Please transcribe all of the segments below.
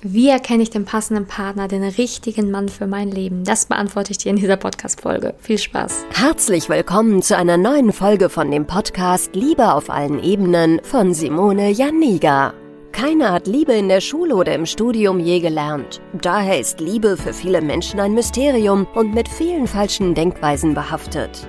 Wie erkenne ich den passenden Partner, den richtigen Mann für mein Leben? Das beantworte ich dir in dieser Podcast-Folge. Viel Spaß. Herzlich willkommen zu einer neuen Folge von dem Podcast Liebe auf allen Ebenen von Simone Janiga. Keiner hat Liebe in der Schule oder im Studium je gelernt. Daher ist Liebe für viele Menschen ein Mysterium und mit vielen falschen Denkweisen behaftet.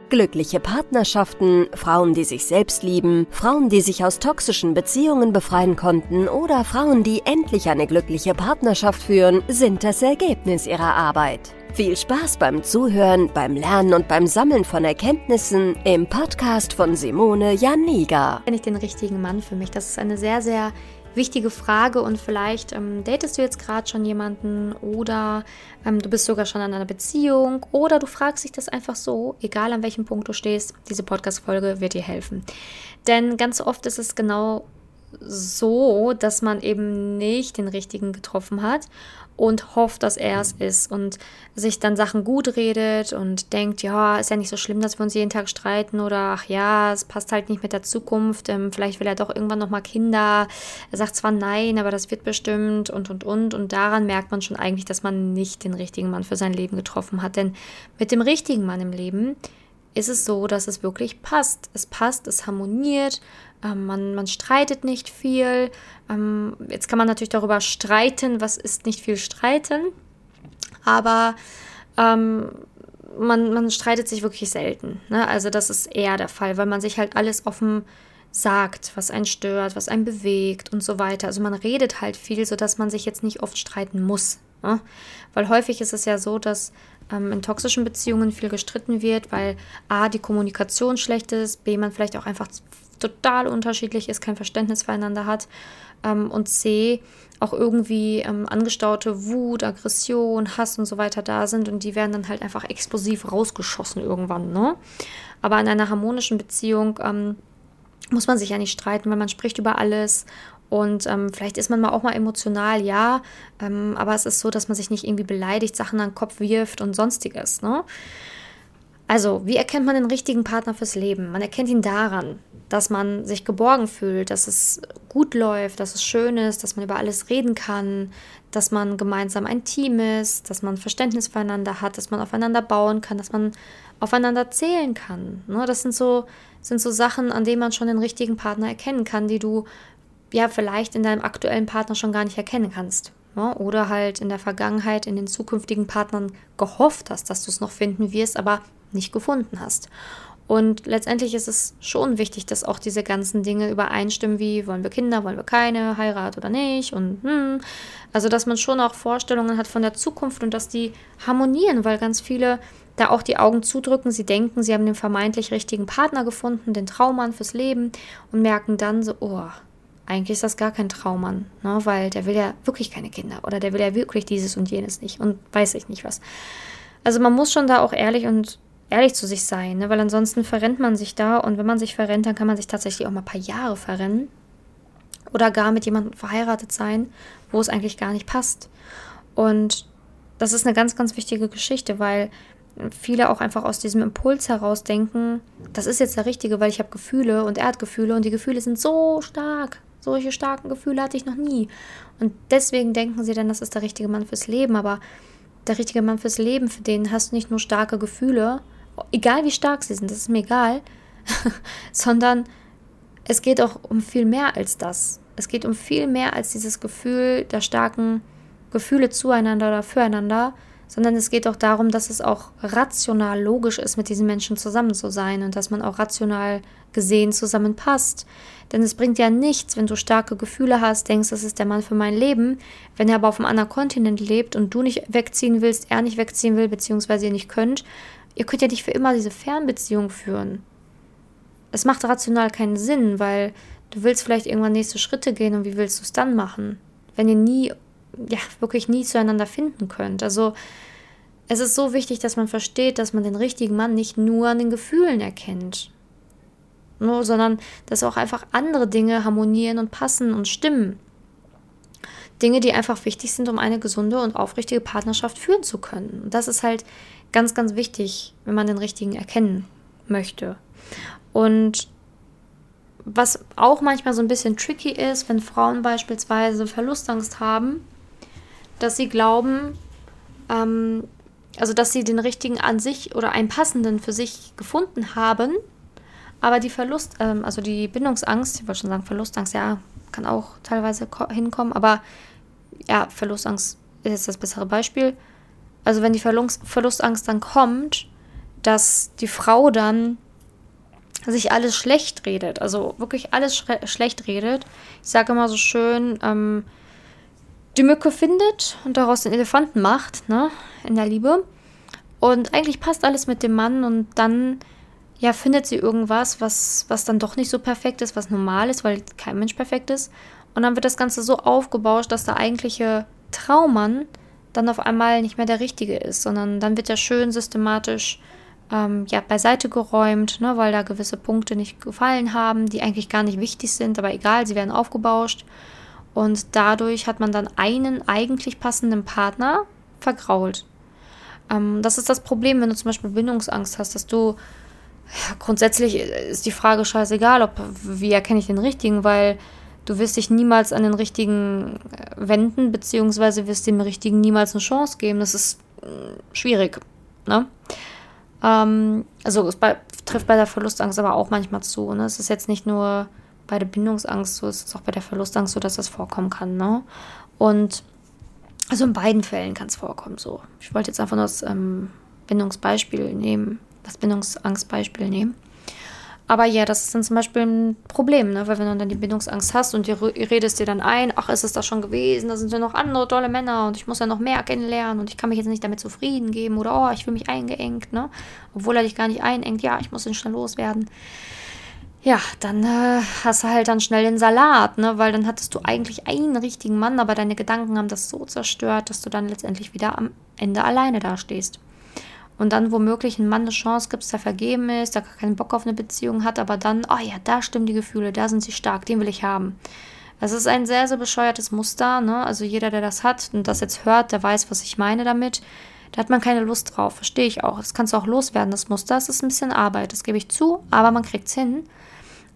Glückliche Partnerschaften, Frauen, die sich selbst lieben, Frauen, die sich aus toxischen Beziehungen befreien konnten oder Frauen, die endlich eine glückliche Partnerschaft führen, sind das Ergebnis ihrer Arbeit. Viel Spaß beim Zuhören, beim Lernen und beim Sammeln von Erkenntnissen im Podcast von Simone Janiga. Bin ich den richtigen Mann für mich? Das ist eine sehr, sehr wichtige Frage und vielleicht ähm, datest du jetzt gerade schon jemanden oder ähm, du bist sogar schon in einer Beziehung oder du fragst dich das einfach so, egal an welchem Punkt du stehst, diese Podcast-Folge wird dir helfen. Denn ganz oft ist es genau so, dass man eben nicht den richtigen getroffen hat und hofft, dass er es ist und sich dann Sachen gut redet und denkt, ja, ist ja nicht so schlimm, dass wir uns jeden Tag streiten oder ach ja, es passt halt nicht mit der Zukunft, ähm, vielleicht will er doch irgendwann nochmal Kinder. Er sagt zwar nein, aber das wird bestimmt und und und und daran merkt man schon eigentlich, dass man nicht den richtigen Mann für sein Leben getroffen hat, denn mit dem richtigen Mann im Leben ist es so, dass es wirklich passt. Es passt, es harmoniert, ähm, man, man streitet nicht viel. Ähm, jetzt kann man natürlich darüber streiten, was ist nicht viel streiten, aber ähm, man, man streitet sich wirklich selten. Ne? Also das ist eher der Fall, weil man sich halt alles offen sagt, was einen stört, was einen bewegt und so weiter. Also man redet halt viel, sodass man sich jetzt nicht oft streiten muss. Ne? Weil häufig ist es ja so, dass ähm, in toxischen Beziehungen viel gestritten wird, weil A, die Kommunikation schlecht ist, B, man vielleicht auch einfach total unterschiedlich ist, kein Verständnis füreinander hat ähm, und C, auch irgendwie ähm, angestaute Wut, Aggression, Hass und so weiter da sind und die werden dann halt einfach explosiv rausgeschossen irgendwann. Ne? Aber in einer harmonischen Beziehung ähm, muss man sich ja nicht streiten, weil man spricht über alles und ähm, vielleicht ist man mal auch mal emotional, ja, ähm, aber es ist so, dass man sich nicht irgendwie beleidigt, Sachen an den Kopf wirft und sonstiges. Ne? Also, wie erkennt man den richtigen Partner fürs Leben? Man erkennt ihn daran, dass man sich geborgen fühlt, dass es gut läuft, dass es schön ist, dass man über alles reden kann, dass man gemeinsam ein Team ist, dass man Verständnis füreinander hat, dass man aufeinander bauen kann, dass man aufeinander zählen kann. Ne? Das sind so, sind so Sachen, an denen man schon den richtigen Partner erkennen kann, die du ja vielleicht in deinem aktuellen Partner schon gar nicht erkennen kannst. Ja, oder halt in der Vergangenheit in den zukünftigen Partnern gehofft hast, dass du es noch finden wirst, aber nicht gefunden hast. Und letztendlich ist es schon wichtig, dass auch diese ganzen Dinge übereinstimmen, wie wollen wir Kinder, wollen wir keine, Heirat oder nicht und hm. Also, dass man schon auch Vorstellungen hat von der Zukunft und dass die harmonieren, weil ganz viele da auch die Augen zudrücken, sie denken, sie haben den vermeintlich richtigen Partner gefunden, den Traummann fürs Leben und merken dann so, oh, eigentlich ist das gar kein Traummann, ne? weil der will ja wirklich keine Kinder oder der will ja wirklich dieses und jenes nicht und weiß ich nicht was. Also man muss schon da auch ehrlich und ehrlich zu sich sein, ne? weil ansonsten verrennt man sich da und wenn man sich verrennt, dann kann man sich tatsächlich auch mal ein paar Jahre verrennen oder gar mit jemandem verheiratet sein, wo es eigentlich gar nicht passt. Und das ist eine ganz, ganz wichtige Geschichte, weil viele auch einfach aus diesem Impuls heraus denken, das ist jetzt der Richtige, weil ich habe Gefühle und er hat Gefühle und die Gefühle sind so stark. Solche starken Gefühle hatte ich noch nie. Und deswegen denken sie dann, das ist der richtige Mann fürs Leben. Aber der richtige Mann fürs Leben, für den hast du nicht nur starke Gefühle, egal wie stark sie sind, das ist mir egal, sondern es geht auch um viel mehr als das. Es geht um viel mehr als dieses Gefühl der starken Gefühle zueinander oder füreinander, sondern es geht auch darum, dass es auch rational logisch ist, mit diesen Menschen zusammen zu sein und dass man auch rational gesehen zusammenpasst. Denn es bringt ja nichts, wenn du starke Gefühle hast, denkst, das ist der Mann für mein Leben, wenn er aber auf einem anderen Kontinent lebt und du nicht wegziehen willst, er nicht wegziehen will, beziehungsweise ihr nicht könnt, ihr könnt ja nicht für immer diese Fernbeziehung führen. Es macht rational keinen Sinn, weil du willst vielleicht irgendwann nächste Schritte gehen und wie willst du es dann machen, wenn ihr nie, ja, wirklich nie zueinander finden könnt. Also es ist so wichtig, dass man versteht, dass man den richtigen Mann nicht nur an den Gefühlen erkennt. nur, sondern dass auch einfach andere Dinge harmonieren und passen und stimmen. Dinge, die einfach wichtig sind, um eine gesunde und aufrichtige Partnerschaft führen zu können. Und das ist halt ganz, ganz wichtig, wenn man den richtigen erkennen möchte. Und was auch manchmal so ein bisschen tricky ist, wenn Frauen beispielsweise Verlustangst haben, dass sie glauben, ähm, also dass sie den richtigen an sich oder einen passenden für sich gefunden haben, aber die Verlust, ähm, also die Bindungsangst, ich wollte schon sagen Verlustangst, ja, kann auch teilweise hinkommen, aber ja, Verlustangst ist jetzt das bessere Beispiel. Also wenn die Verlust, Verlustangst dann kommt, dass die Frau dann sich alles schlecht redet, also wirklich alles schlecht redet. Ich sage immer so schön, ähm, die Mücke findet und daraus den Elefanten macht, ne, in der Liebe. Und eigentlich passt alles mit dem Mann und dann, ja, findet sie irgendwas, was, was dann doch nicht so perfekt ist, was normal ist, weil kein Mensch perfekt ist. Und dann wird das Ganze so aufgebauscht, dass der eigentliche Traummann dann auf einmal nicht mehr der richtige ist, sondern dann wird er schön systematisch ähm, ja, beiseite geräumt, ne, weil da gewisse Punkte nicht gefallen haben, die eigentlich gar nicht wichtig sind, aber egal, sie werden aufgebauscht. Und dadurch hat man dann einen eigentlich passenden Partner vergrault. Ähm, das ist das Problem, wenn du zum Beispiel Bindungsangst hast, dass du ja, grundsätzlich ist die Frage scheißegal, ob wie erkenne ich den richtigen, weil du wirst dich niemals an den richtigen äh, wenden, beziehungsweise wirst dem richtigen niemals eine Chance geben. Das ist äh, schwierig. Ne? Ähm, also es bei, trifft bei der Verlustangst aber auch manchmal zu. Ne? Es ist jetzt nicht nur bei der Bindungsangst so, es ist auch bei der Verlustangst so, dass das vorkommen kann. Ne? Und also in beiden Fällen kann es vorkommen so. Ich wollte jetzt einfach nur das ähm, Bindungsbeispiel nehmen, das Bindungsangstbeispiel nehmen. Aber ja, das ist dann zum Beispiel ein Problem, ne? weil wenn du dann die Bindungsangst hast und ihr redest dir dann ein, ach, ist es das schon gewesen, da sind ja noch andere tolle Männer und ich muss ja noch mehr kennenlernen und ich kann mich jetzt nicht damit zufrieden geben oder oh, ich fühle mich eingeengt, ne? Obwohl er dich gar nicht einengt, ja, ich muss ihn schnell loswerden. Ja, dann äh, hast du halt dann schnell den Salat, ne? Weil dann hattest du eigentlich einen richtigen Mann, aber deine Gedanken haben das so zerstört, dass du dann letztendlich wieder am Ende alleine dastehst und dann womöglich ein Mann eine Chance gibst, der vergeben ist, der gar keinen Bock auf eine Beziehung hat, aber dann, oh ja, da stimmen die Gefühle, da sind sie stark, den will ich haben. Das ist ein sehr, sehr bescheuertes Muster, ne? Also jeder, der das hat und das jetzt hört, der weiß, was ich meine damit. Da hat man keine Lust drauf, verstehe ich auch. Das kannst du auch loswerden, das Muster. Es ist ein bisschen Arbeit, das gebe ich zu, aber man kriegt es hin.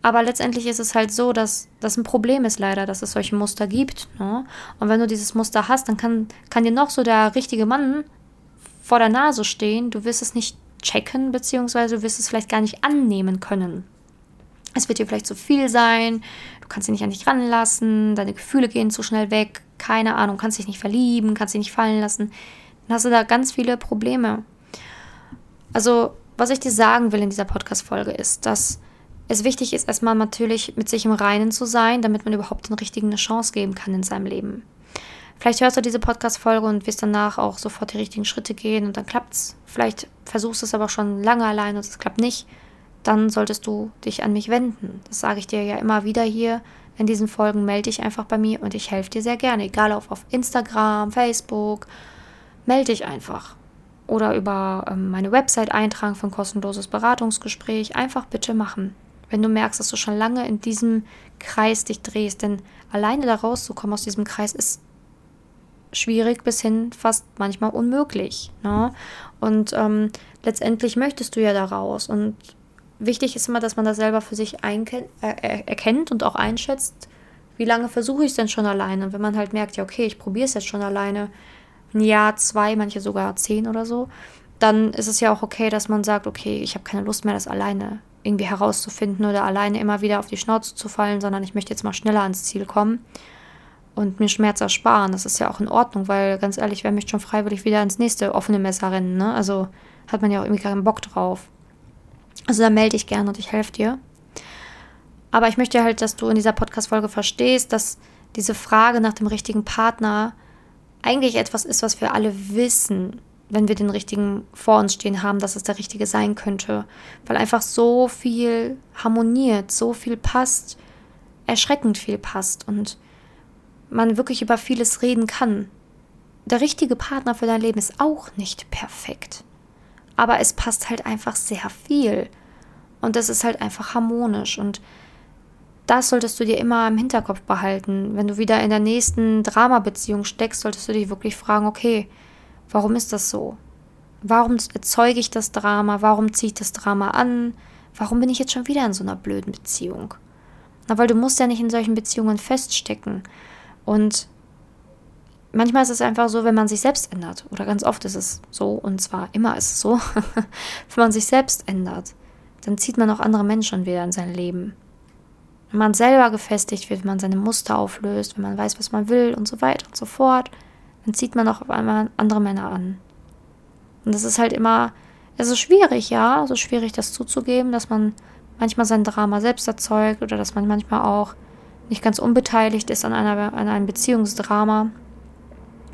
Aber letztendlich ist es halt so, dass das ein Problem ist leider, dass es solche Muster gibt. Ne? Und wenn du dieses Muster hast, dann kann, kann dir noch so der richtige Mann vor der Nase stehen, du wirst es nicht checken, beziehungsweise du wirst es vielleicht gar nicht annehmen können. Es wird dir vielleicht zu viel sein, du kannst dich nicht an dich ranlassen, deine Gefühle gehen zu schnell weg, keine Ahnung, kannst dich nicht verlieben, kannst dich nicht fallen lassen. Dann hast du da ganz viele Probleme. Also, was ich dir sagen will in dieser Podcast-Folge ist, dass es wichtig ist, erstmal natürlich mit sich im Reinen zu sein, damit man überhaupt den Richtigen eine Chance geben kann in seinem Leben. Vielleicht hörst du diese Podcast-Folge und wirst danach auch sofort die richtigen Schritte gehen und dann klappt's. Vielleicht versuchst du es aber schon lange allein und es klappt nicht. Dann solltest du dich an mich wenden. Das sage ich dir ja immer wieder hier. In diesen Folgen melde dich einfach bei mir und ich helfe dir sehr gerne. Egal ob auf Instagram, Facebook. Melde dich einfach. Oder über ähm, meine Website eintragen für ein kostenloses Beratungsgespräch. Einfach bitte machen. Wenn du merkst, dass du schon lange in diesem Kreis dich drehst. Denn alleine da rauszukommen aus diesem Kreis ist schwierig bis hin fast manchmal unmöglich. Ne? Und ähm, letztendlich möchtest du ja da raus. Und wichtig ist immer, dass man das selber für sich äh, erkennt und auch einschätzt, wie lange versuche ich es denn schon alleine. Und wenn man halt merkt, ja, okay, ich probiere es jetzt schon alleine, ein Jahr, zwei, manche sogar zehn oder so, dann ist es ja auch okay, dass man sagt, okay, ich habe keine Lust mehr, das alleine irgendwie herauszufinden oder alleine immer wieder auf die Schnauze zu fallen, sondern ich möchte jetzt mal schneller ans Ziel kommen und mir Schmerz ersparen. Das ist ja auch in Ordnung, weil ganz ehrlich, wer möchte schon freiwillig wieder ins nächste offene Messer rennen, ne? Also hat man ja auch irgendwie keinen Bock drauf. Also da melde ich gerne und ich helfe dir. Aber ich möchte halt, dass du in dieser Podcast-Folge verstehst, dass diese Frage nach dem richtigen Partner eigentlich etwas ist, was wir alle wissen, wenn wir den richtigen vor uns stehen haben, dass es der richtige sein könnte. Weil einfach so viel harmoniert, so viel passt, erschreckend viel passt. Und man wirklich über vieles reden kann. Der richtige Partner für dein Leben ist auch nicht perfekt. Aber es passt halt einfach sehr viel. Und das ist halt einfach harmonisch. Und das solltest du dir immer im Hinterkopf behalten. Wenn du wieder in der nächsten Drama-Beziehung steckst, solltest du dich wirklich fragen, okay, warum ist das so? Warum erzeuge ich das Drama? Warum ziehe ich das Drama an? Warum bin ich jetzt schon wieder in so einer blöden Beziehung? Na, weil du musst ja nicht in solchen Beziehungen feststecken. Und manchmal ist es einfach so, wenn man sich selbst ändert. Oder ganz oft ist es so, und zwar immer ist es so, wenn man sich selbst ändert, dann zieht man auch andere Menschen wieder in sein Leben. Wenn man selber gefestigt wird, wenn man seine Muster auflöst, wenn man weiß, was man will und so weiter und so fort, dann zieht man auch auf einmal andere Männer an. Und das ist halt immer, es ist schwierig, ja, ist schwierig, das zuzugeben, dass man manchmal sein Drama selbst erzeugt oder dass man manchmal auch nicht ganz unbeteiligt ist an, einer, an einem Beziehungsdrama.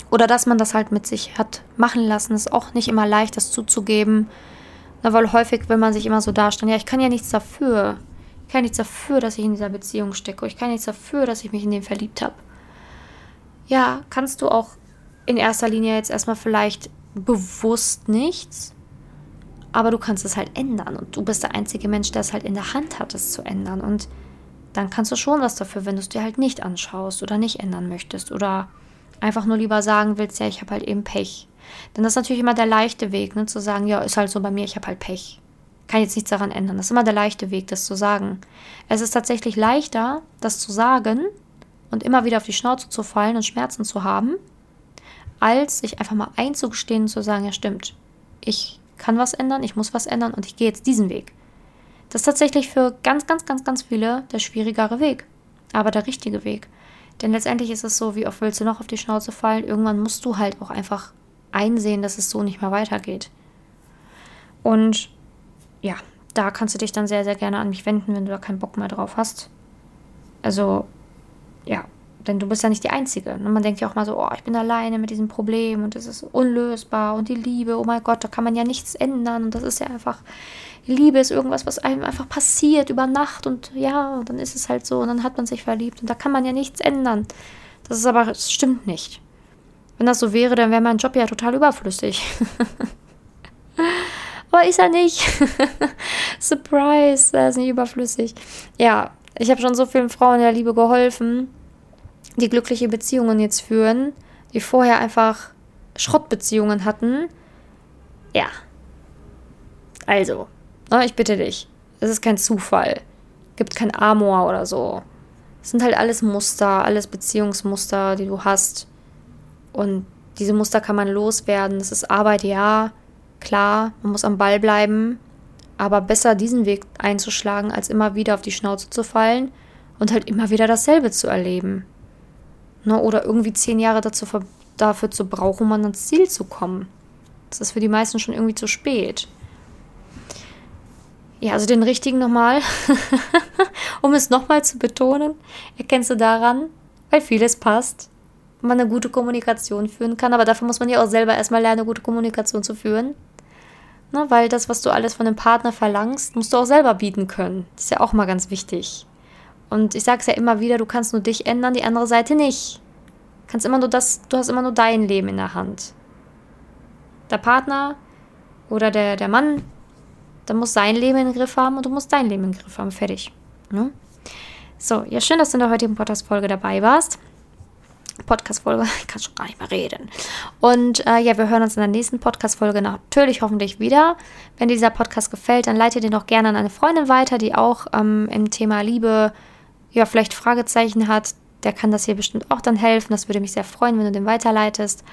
Oder dass man das halt mit sich hat machen lassen. ist auch nicht immer leicht, das zuzugeben. Na, weil häufig will man sich immer so darstellen, ja, ich kann ja nichts dafür. Ich kann nichts dafür, dass ich in dieser Beziehung stecke. Ich kann nichts dafür, dass ich mich in den verliebt habe. Ja, kannst du auch in erster Linie jetzt erstmal vielleicht bewusst nichts, aber du kannst es halt ändern und du bist der einzige Mensch, der es halt in der Hand hat, es zu ändern und dann kannst du schon was dafür, wenn du es dir halt nicht anschaust oder nicht ändern möchtest oder einfach nur lieber sagen willst, ja, ich habe halt eben Pech. Denn das ist natürlich immer der leichte Weg, ne, zu sagen, ja, ist halt so bei mir, ich habe halt Pech. Kann jetzt nichts daran ändern. Das ist immer der leichte Weg, das zu sagen. Es ist tatsächlich leichter, das zu sagen und immer wieder auf die Schnauze zu fallen und Schmerzen zu haben, als sich einfach mal einzugestehen und zu sagen, ja stimmt, ich kann was ändern, ich muss was ändern und ich gehe jetzt diesen Weg. Das ist tatsächlich für ganz, ganz, ganz, ganz viele der schwierigere Weg, aber der richtige Weg. Denn letztendlich ist es so, wie oft willst du noch auf die Schnauze fallen? Irgendwann musst du halt auch einfach einsehen, dass es so nicht mehr weitergeht. Und ja, da kannst du dich dann sehr, sehr gerne an mich wenden, wenn du da keinen Bock mehr drauf hast. Also, ja, denn du bist ja nicht die Einzige. Und man denkt ja auch mal so, oh, ich bin alleine mit diesem Problem und es ist unlösbar und die Liebe, oh mein Gott, da kann man ja nichts ändern und das ist ja einfach, Liebe ist irgendwas, was einem einfach passiert über Nacht und ja, dann ist es halt so und dann hat man sich verliebt und da kann man ja nichts ändern. Das ist aber, das stimmt nicht. Wenn das so wäre, dann wäre mein Job ja total überflüssig. aber ist er nicht. Surprise, er ist nicht überflüssig. Ja, ich habe schon so vielen Frauen in der Liebe geholfen die glückliche Beziehungen jetzt führen, die vorher einfach Schrottbeziehungen hatten. Ja. Also, ne, ich bitte dich. Es ist kein Zufall. Gibt kein Amor oder so. Es sind halt alles Muster, alles Beziehungsmuster, die du hast. Und diese Muster kann man loswerden. Das ist Arbeit, ja. Klar, man muss am Ball bleiben. Aber besser diesen Weg einzuschlagen, als immer wieder auf die Schnauze zu fallen und halt immer wieder dasselbe zu erleben. Ne, oder irgendwie zehn Jahre dazu, dafür zu brauchen, um ans Ziel zu kommen. Das ist für die meisten schon irgendwie zu spät. Ja, also den richtigen nochmal, um es nochmal zu betonen, erkennst du daran, weil vieles passt, man eine gute Kommunikation führen kann, aber dafür muss man ja auch selber erstmal lernen, eine gute Kommunikation zu führen. Ne, weil das, was du alles von dem Partner verlangst, musst du auch selber bieten können. Das ist ja auch mal ganz wichtig. Und ich sage es ja immer wieder, du kannst nur dich ändern, die andere Seite nicht. Du kannst immer nur das, du hast immer nur dein Leben in der Hand. Der Partner oder der, der Mann, der muss sein Leben in den Griff haben und du musst dein Leben in den Griff haben. Fertig. Ne? So, ja, schön, dass du in der heutigen Podcast-Folge dabei warst. Podcast-Folge, ich kann schon gar nicht mehr reden. Und äh, ja, wir hören uns in der nächsten Podcast-Folge natürlich hoffentlich wieder. Wenn dir dieser Podcast gefällt, dann leite den doch gerne an eine Freundin weiter, die auch ähm, im Thema Liebe ja, vielleicht Fragezeichen hat, der kann das hier bestimmt auch dann helfen. Das würde mich sehr freuen, wenn du den weiterleitest.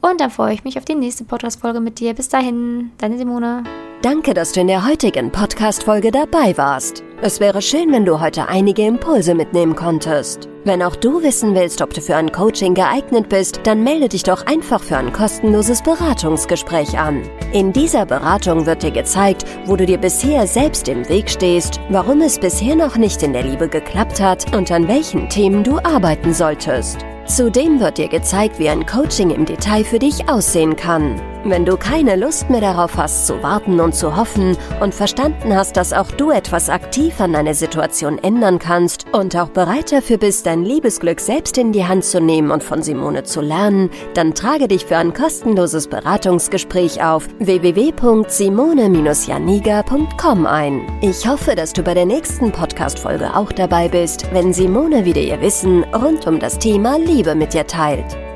Und dann freue ich mich auf die nächste Podcast-Folge mit dir. Bis dahin, deine Simone. Danke, dass du in der heutigen Podcast-Folge dabei warst. Es wäre schön, wenn du heute einige Impulse mitnehmen konntest. Wenn auch du wissen willst, ob du für ein Coaching geeignet bist, dann melde dich doch einfach für ein kostenloses Beratungsgespräch an. In dieser Beratung wird dir gezeigt, wo du dir bisher selbst im Weg stehst, warum es bisher noch nicht in der Liebe geklappt hat und an welchen Themen du arbeiten solltest. Zudem wird dir gezeigt, wie ein Coaching im Detail für dich aussehen kann. Wenn du keine Lust mehr darauf hast, zu warten und zu hoffen und verstanden hast, dass auch du etwas aktiv an deiner Situation ändern kannst und auch bereit dafür bist, dein Liebesglück selbst in die Hand zu nehmen und von Simone zu lernen, dann trage dich für ein kostenloses Beratungsgespräch auf www.simone-janiga.com ein. Ich hoffe, dass du bei der nächsten Podcast-Folge auch dabei bist, wenn Simone wieder ihr Wissen rund um das Thema Liebe mit dir teilt.